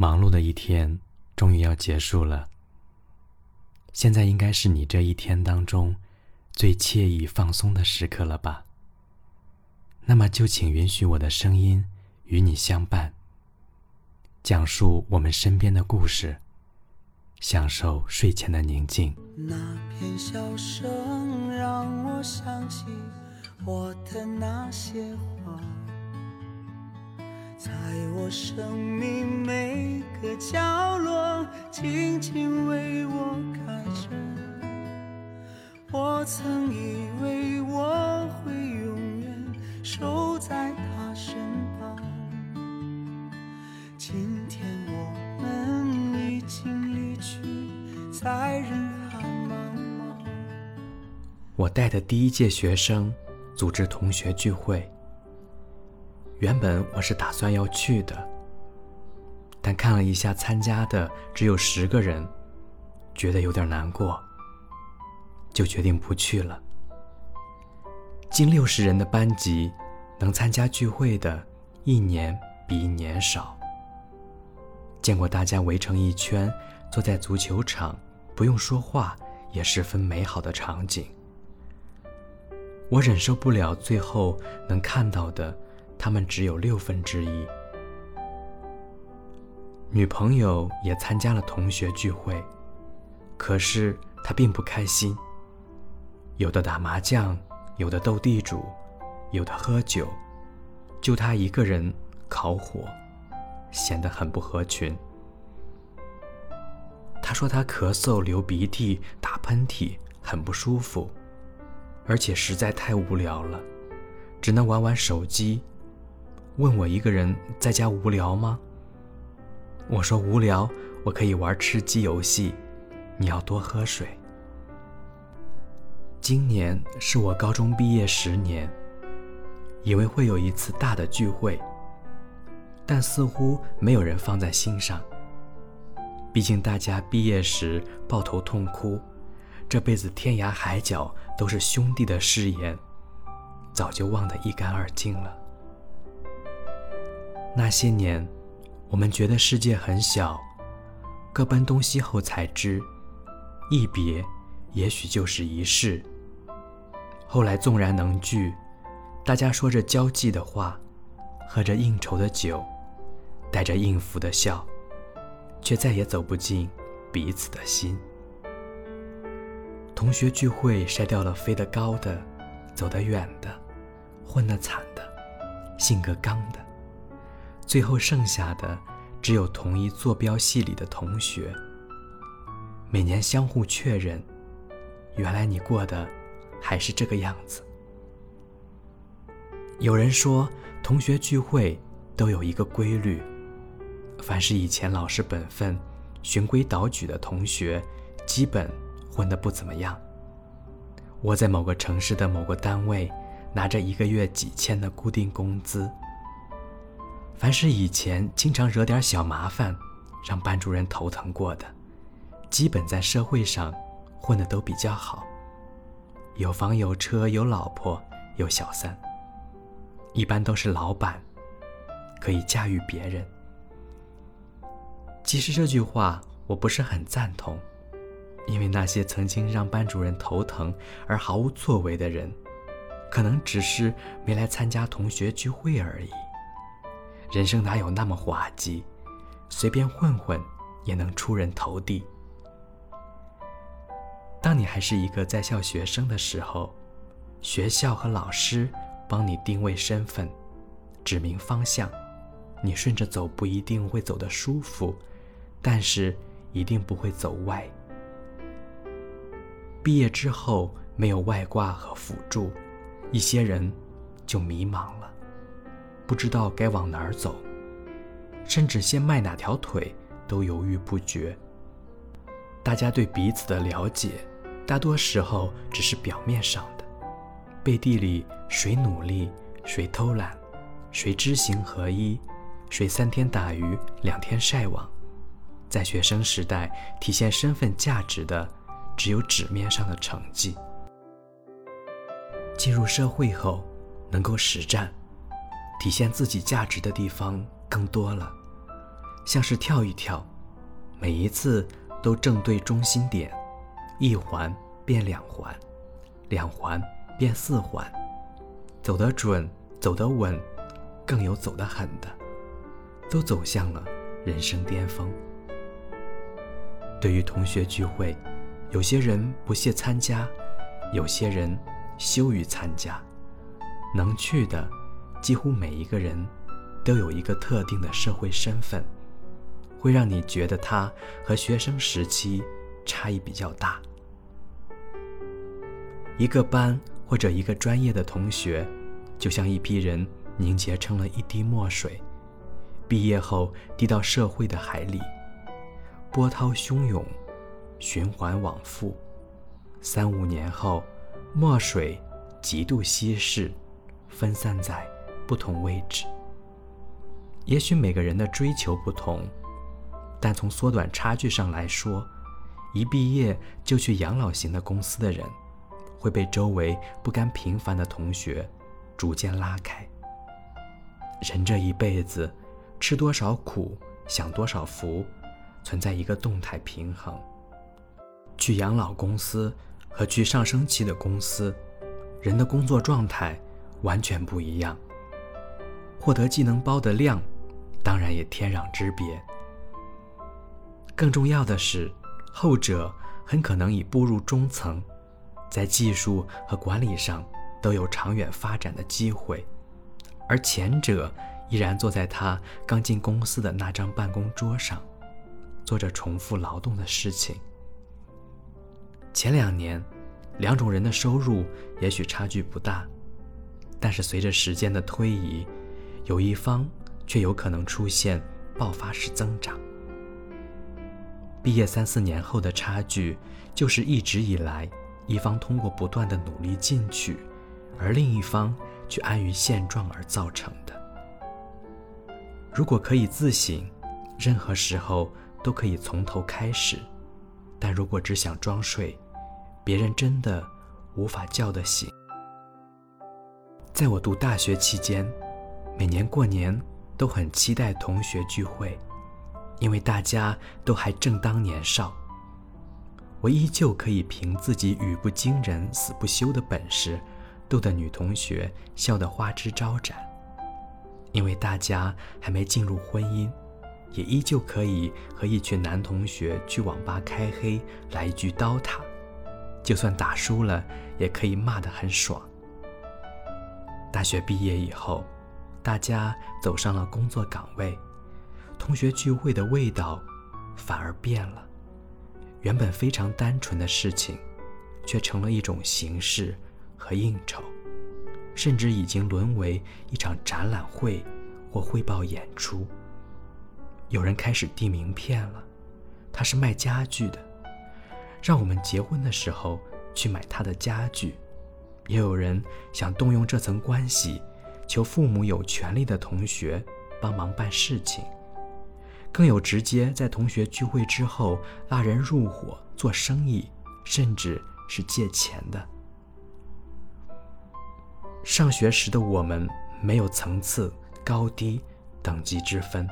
忙碌的一天终于要结束了。现在应该是你这一天当中最惬意放松的时刻了吧？那么就请允许我的声音与你相伴，讲述我们身边的故事，享受睡前的宁静。那片笑声让我想起我的那些话。在我生命个角落，静静为我开着。我曾以为我会永远守在他身旁，今天我们已经离去，在人海茫茫。我带的第一届学生组织同学聚会。原本我是打算要去的，但看了一下参加的只有十个人，觉得有点难过，就决定不去了。近六十人的班级，能参加聚会的，一年比一年少。见过大家围成一圈，坐在足球场，不用说话，也十分美好的场景。我忍受不了最后能看到的。他们只有六分之一。女朋友也参加了同学聚会，可是她并不开心。有的打麻将，有的斗地主，有的喝酒，就她一个人烤火，显得很不合群。她说她咳嗽、流鼻涕、打喷嚏，很不舒服，而且实在太无聊了，只能玩玩手机。问我一个人在家无聊吗？我说无聊，我可以玩吃鸡游戏。你要多喝水。今年是我高中毕业十年，以为会有一次大的聚会，但似乎没有人放在心上。毕竟大家毕业时抱头痛哭，这辈子天涯海角都是兄弟的誓言，早就忘得一干二净了。那些年，我们觉得世界很小，各奔东西后才知，一别，也许就是一世。后来纵然能聚，大家说着交际的话，喝着应酬的酒，带着应付的笑，却再也走不进彼此的心。同学聚会筛掉了飞得高的，走得远的，混得惨的，性格刚的。最后剩下的只有同一坐标系里的同学。每年相互确认，原来你过的还是这个样子。有人说，同学聚会都有一个规律：凡是以前老实本分、循规蹈矩的同学，基本混得不怎么样。我在某个城市的某个单位，拿着一个月几千的固定工资。凡是以前经常惹点小麻烦，让班主任头疼过的，基本在社会上混的都比较好，有房有车有老婆有小三，一般都是老板，可以驾驭别人。其实这句话我不是很赞同，因为那些曾经让班主任头疼而毫无作为的人，可能只是没来参加同学聚会而已。人生哪有那么滑稽？随便混混也能出人头地。当你还是一个在校学生的时候，学校和老师帮你定位身份，指明方向，你顺着走不一定会走得舒服，但是一定不会走歪。毕业之后没有外挂和辅助，一些人就迷茫了。不知道该往哪儿走，甚至先迈哪条腿都犹豫不决。大家对彼此的了解，大多时候只是表面上的，背地里谁努力，谁偷懒，谁知行合一，谁三天打鱼两天晒网。在学生时代，体现身份价值的只有纸面上的成绩。进入社会后，能够实战。体现自己价值的地方更多了，像是跳一跳，每一次都正对中心点，一环变两环，两环变四环，走得准，走得稳，更有走得狠的，都走向了人生巅峰。对于同学聚会，有些人不屑参加，有些人羞于参加。能去的，几乎每一个人，都有一个特定的社会身份，会让你觉得他和学生时期差异比较大。一个班或者一个专业的同学，就像一批人凝结成了一滴墨水，毕业后滴到社会的海里，波涛汹涌，循环往复，三五年后，墨水极度稀释。分散在不同位置。也许每个人的追求不同，但从缩短差距上来说，一毕业就去养老型的公司的人，会被周围不甘平凡的同学逐渐拉开。人这一辈子，吃多少苦，享多少福，存在一个动态平衡。去养老公司和去上升期的公司，人的工作状态。完全不一样，获得技能包的量，当然也天壤之别。更重要的是，后者很可能已步入中层，在技术和管理上都有长远发展的机会，而前者依然坐在他刚进公司的那张办公桌上，做着重复劳动的事情。前两年，两种人的收入也许差距不大。但是随着时间的推移，有一方却有可能出现爆发式增长。毕业三四年后的差距，就是一直以来一方通过不断的努力进取，而另一方却安于现状而造成的。如果可以自省，任何时候都可以从头开始；但如果只想装睡，别人真的无法叫得醒。在我读大学期间，每年过年都很期待同学聚会，因为大家都还正当年少。我依旧可以凭自己语不惊人死不休的本事，逗得女同学笑得花枝招展。因为大家还没进入婚姻，也依旧可以和一群男同学去网吧开黑，来一局刀塔，就算打输了，也可以骂得很爽。大学毕业以后，大家走上了工作岗位，同学聚会的味道反而变了。原本非常单纯的事情，却成了一种形式和应酬，甚至已经沦为一场展览会或汇报演出。有人开始递名片了，他是卖家具的，让我们结婚的时候去买他的家具。也有人想动用这层关系，求父母有权利的同学帮忙办事情，更有直接在同学聚会之后拉人入伙做生意，甚至是借钱的。上学时的我们没有层次、高低、等级之分，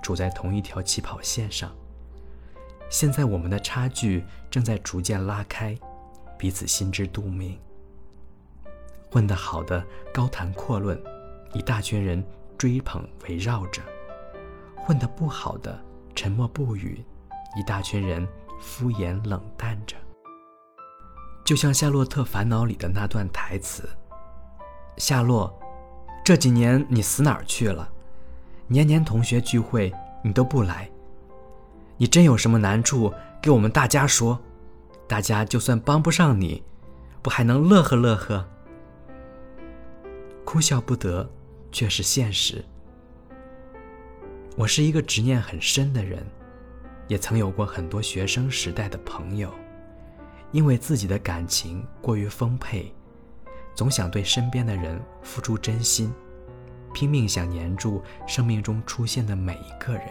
处在同一条起跑线上。现在我们的差距正在逐渐拉开，彼此心知肚明。混得好的高谈阔论，一大群人追捧围绕着；混得不好的沉默不语，一大群人敷衍冷淡着。就像《夏洛特烦恼》里的那段台词：“夏洛，这几年你死哪儿去了？年年同学聚会你都不来，你真有什么难处给我们大家说，大家就算帮不上你，不还能乐呵乐呵？”哭笑不得，却是现实。我是一个执念很深的人，也曾有过很多学生时代的朋友，因为自己的感情过于丰沛，总想对身边的人付出真心，拼命想黏住生命中出现的每一个人。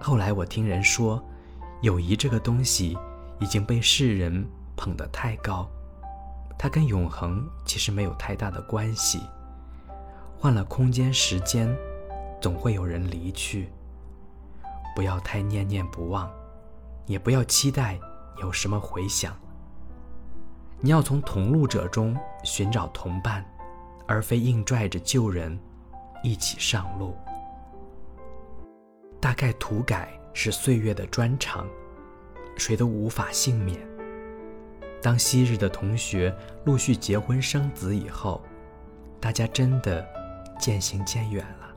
后来我听人说，友谊这个东西已经被世人捧得太高。它跟永恒其实没有太大的关系，换了空间、时间，总会有人离去。不要太念念不忘，也不要期待有什么回响。你要从同路者中寻找同伴，而非硬拽着旧人一起上路。大概涂改是岁月的专长，谁都无法幸免。当昔日的同学陆续结婚生子以后，大家真的渐行渐远了。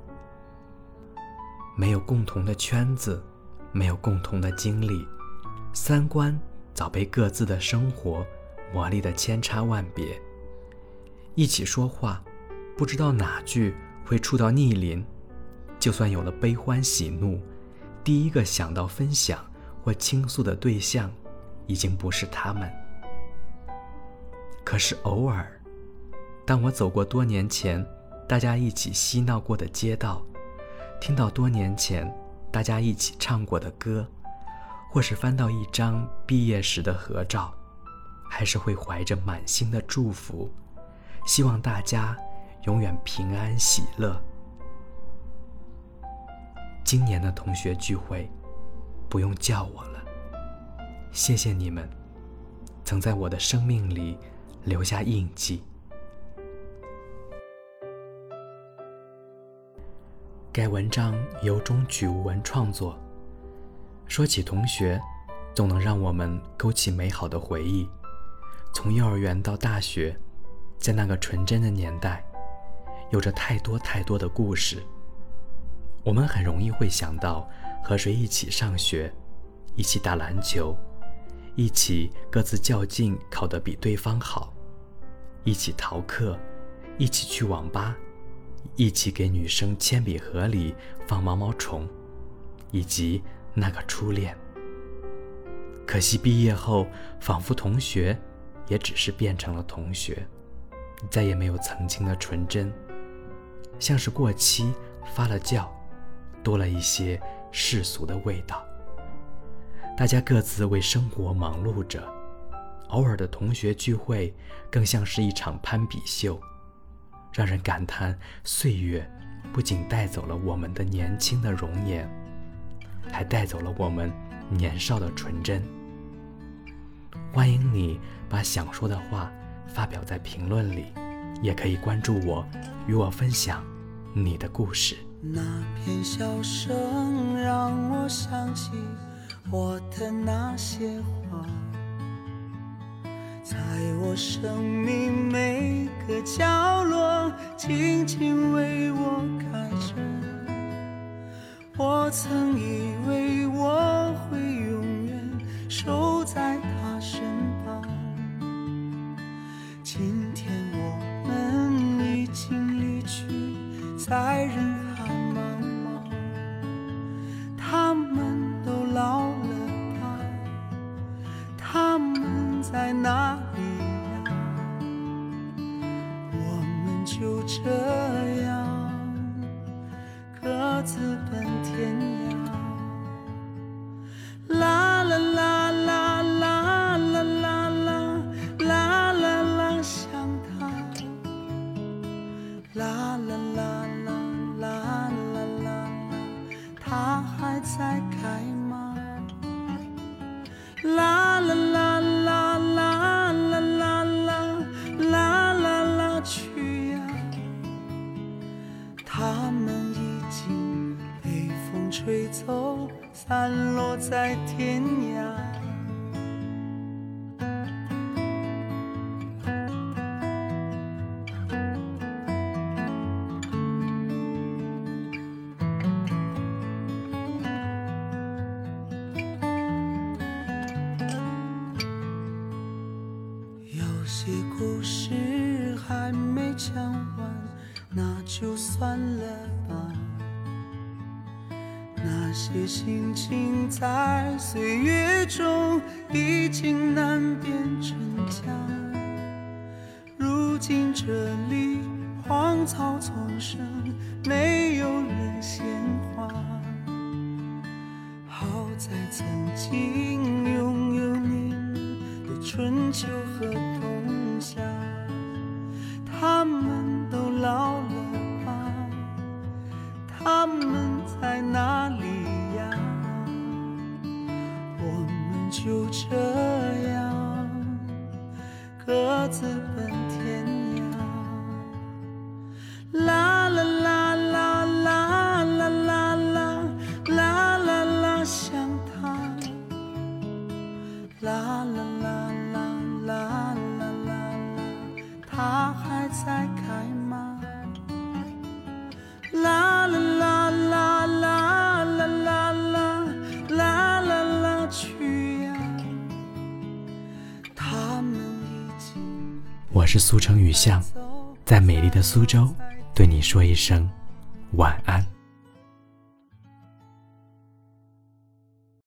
没有共同的圈子，没有共同的经历，三观早被各自的生活磨砺的千差万别。一起说话，不知道哪句会触到逆鳞。就算有了悲欢喜怒，第一个想到分享或倾诉的对象，已经不是他们。可是偶尔，当我走过多年前大家一起嬉闹过的街道，听到多年前大家一起唱过的歌，或是翻到一张毕业时的合照，还是会怀着满心的祝福，希望大家永远平安喜乐。今年的同学聚会，不用叫我了。谢谢你们，曾在我的生命里留下印记。该文章由中曲无闻创作。说起同学，总能让我们勾起美好的回忆。从幼儿园到大学，在那个纯真的年代，有着太多太多的故事。我们很容易会想到和谁一起上学，一起打篮球，一起各自较劲考得比对方好，一起逃课，一起去网吧。一起给女生铅笔盒里放毛毛虫，以及那个初恋。可惜毕业后，仿佛同学也只是变成了同学，再也没有曾经的纯真，像是过期发了酵，多了一些世俗的味道。大家各自为生活忙碌着，偶尔的同学聚会更像是一场攀比秀。让人感叹，岁月不仅带走了我们的年轻的容颜，还带走了我们年少的纯真。欢迎你把想说的话发表在评论里，也可以关注我，与我分享你的故事。那片笑声让我想起我的那些话。在我生命每个角落，静静为我开着。我曾以为我会永远守在他身旁，今天我们已经离去，在在哪里呀？我们？就这样各自奔天涯。啦啦啦啦啦啦啦啦啦啦啦，想他。啦啦啦啦啦啦啦啦，他还在开吗？啦散落在天涯。有些故事还没讲完。那就算了吧，那些心情在岁月中已经难辨真假。如今这里荒草丛生，没有人鲜花。好在曾经拥有你的春秋和啦啦啦啦啦啦啦啦，他还在开吗？啦啦啦啦啦啦啦啦啦啦啦，去呀！他们已经我是苏城雨巷，在美丽的苏州，对你说一声晚安。